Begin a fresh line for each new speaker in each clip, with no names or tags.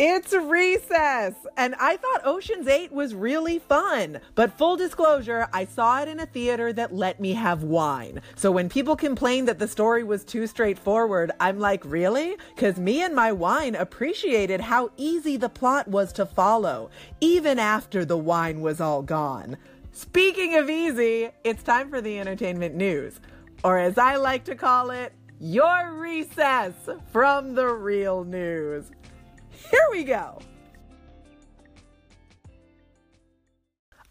It's recess! And I thought Ocean's 8 was really fun. But full disclosure, I saw it in a theater that let me have wine. So when people complained that the story was too straightforward, I'm like, really? Because me and my wine appreciated how easy the plot was to follow, even after the wine was all gone. Speaking of easy, it's time for the entertainment news. Or as I like to call it, your recess from the real news. Here we go.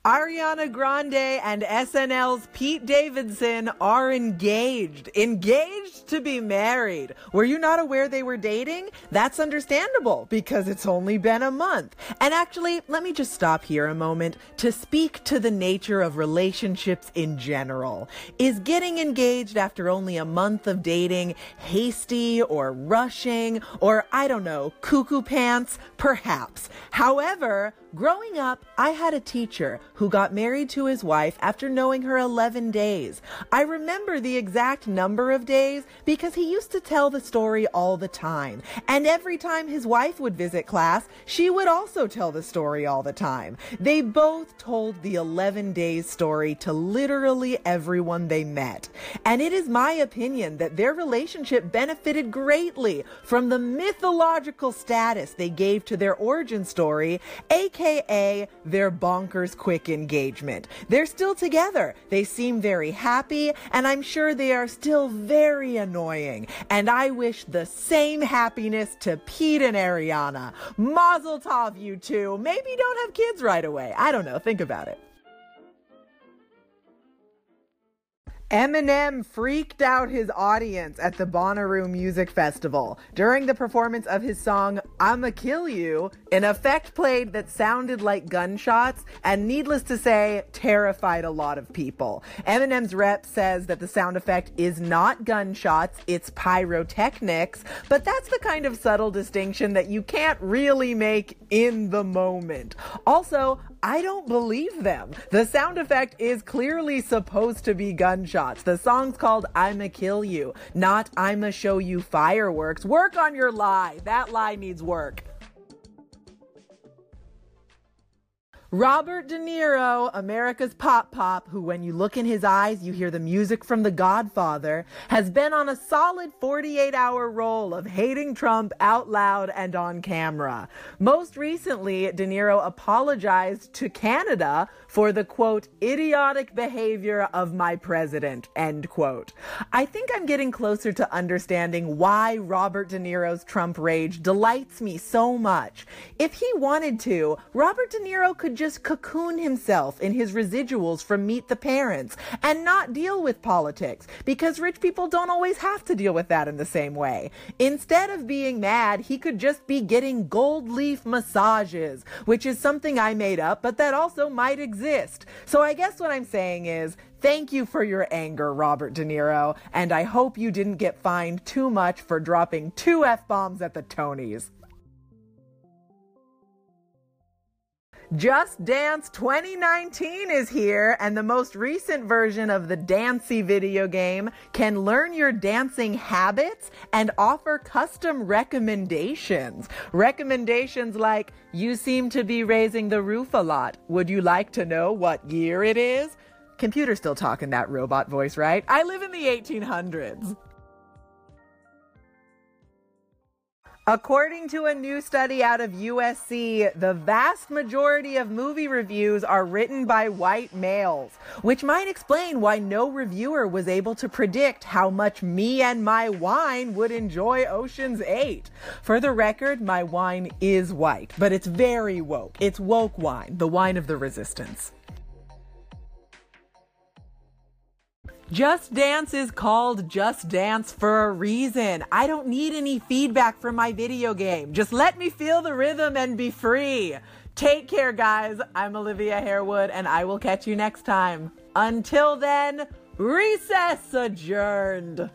Ariana Grande and SNL's Pete Davidson are engaged. Engaged to be married. Were you not aware they were dating? That's understandable because it's only been a month. And actually, let me just stop here a moment to speak to the nature of relationships in general. Is getting engaged after only a month of dating hasty or rushing or I don't know, cuckoo pants? Perhaps. However, Growing up, I had a teacher who got married to his wife after knowing her 11 days. I remember the exact number of days because he used to tell the story all the time. And every time his wife would visit class, she would also tell the story all the time. They both told the 11 days story to literally everyone they met. And it is my opinion that their relationship benefited greatly from the mythological status they gave to their origin story, aka their bonkers quick engagement. They're still together. They seem very happy, and I'm sure they are still very annoying. And I wish the same happiness to Pete and Ariana. Mazel tov, you two. Maybe don't have kids right away. I don't know. Think about it. Eminem freaked out his audience at the Bonnaroo Music Festival during the performance of his song I'ma Kill You. An effect played that sounded like gunshots and, needless to say, terrified a lot of people. Eminem's rep says that the sound effect is not gunshots, it's pyrotechnics, but that's the kind of subtle distinction that you can't really make in the moment. Also, I don't believe them. The sound effect is clearly supposed to be gunshots. The song's called I'ma Kill You, not I'ma Show You Fireworks. Work on your lie. That lie needs work. Robert De Niro, America's Pop Pop, who when you look in his eyes, you hear the music from The Godfather, has been on a solid 48 hour roll of hating Trump out loud and on camera. Most recently, De Niro apologized to Canada for the quote, idiotic behavior of my president, end quote. I think I'm getting closer to understanding why Robert De Niro's Trump rage delights me so much. If he wanted to, Robert De Niro could just cocoon himself in his residuals from Meet the Parents and not deal with politics because rich people don't always have to deal with that in the same way. Instead of being mad, he could just be getting gold leaf massages, which is something I made up, but that also might exist. So I guess what I'm saying is, Thank you for your anger, Robert De Niro, and I hope you didn't get fined too much for dropping two F bombs at the Tonys. Just Dance 2019 is here, and the most recent version of the Dancey video game can learn your dancing habits and offer custom recommendations. Recommendations like, you seem to be raising the roof a lot. Would you like to know what year it is? Computer still talking that robot voice, right? I live in the 1800s. According to a new study out of USC, the vast majority of movie reviews are written by white males, which might explain why no reviewer was able to predict how much me and my wine would enjoy Ocean's 8. For the record, my wine is white, but it's very woke. It's woke wine, the wine of the resistance. Just Dance is called Just Dance for a reason. I don't need any feedback from my video game. Just let me feel the rhythm and be free. Take care, guys. I'm Olivia Harewood, and I will catch you next time. Until then, recess adjourned.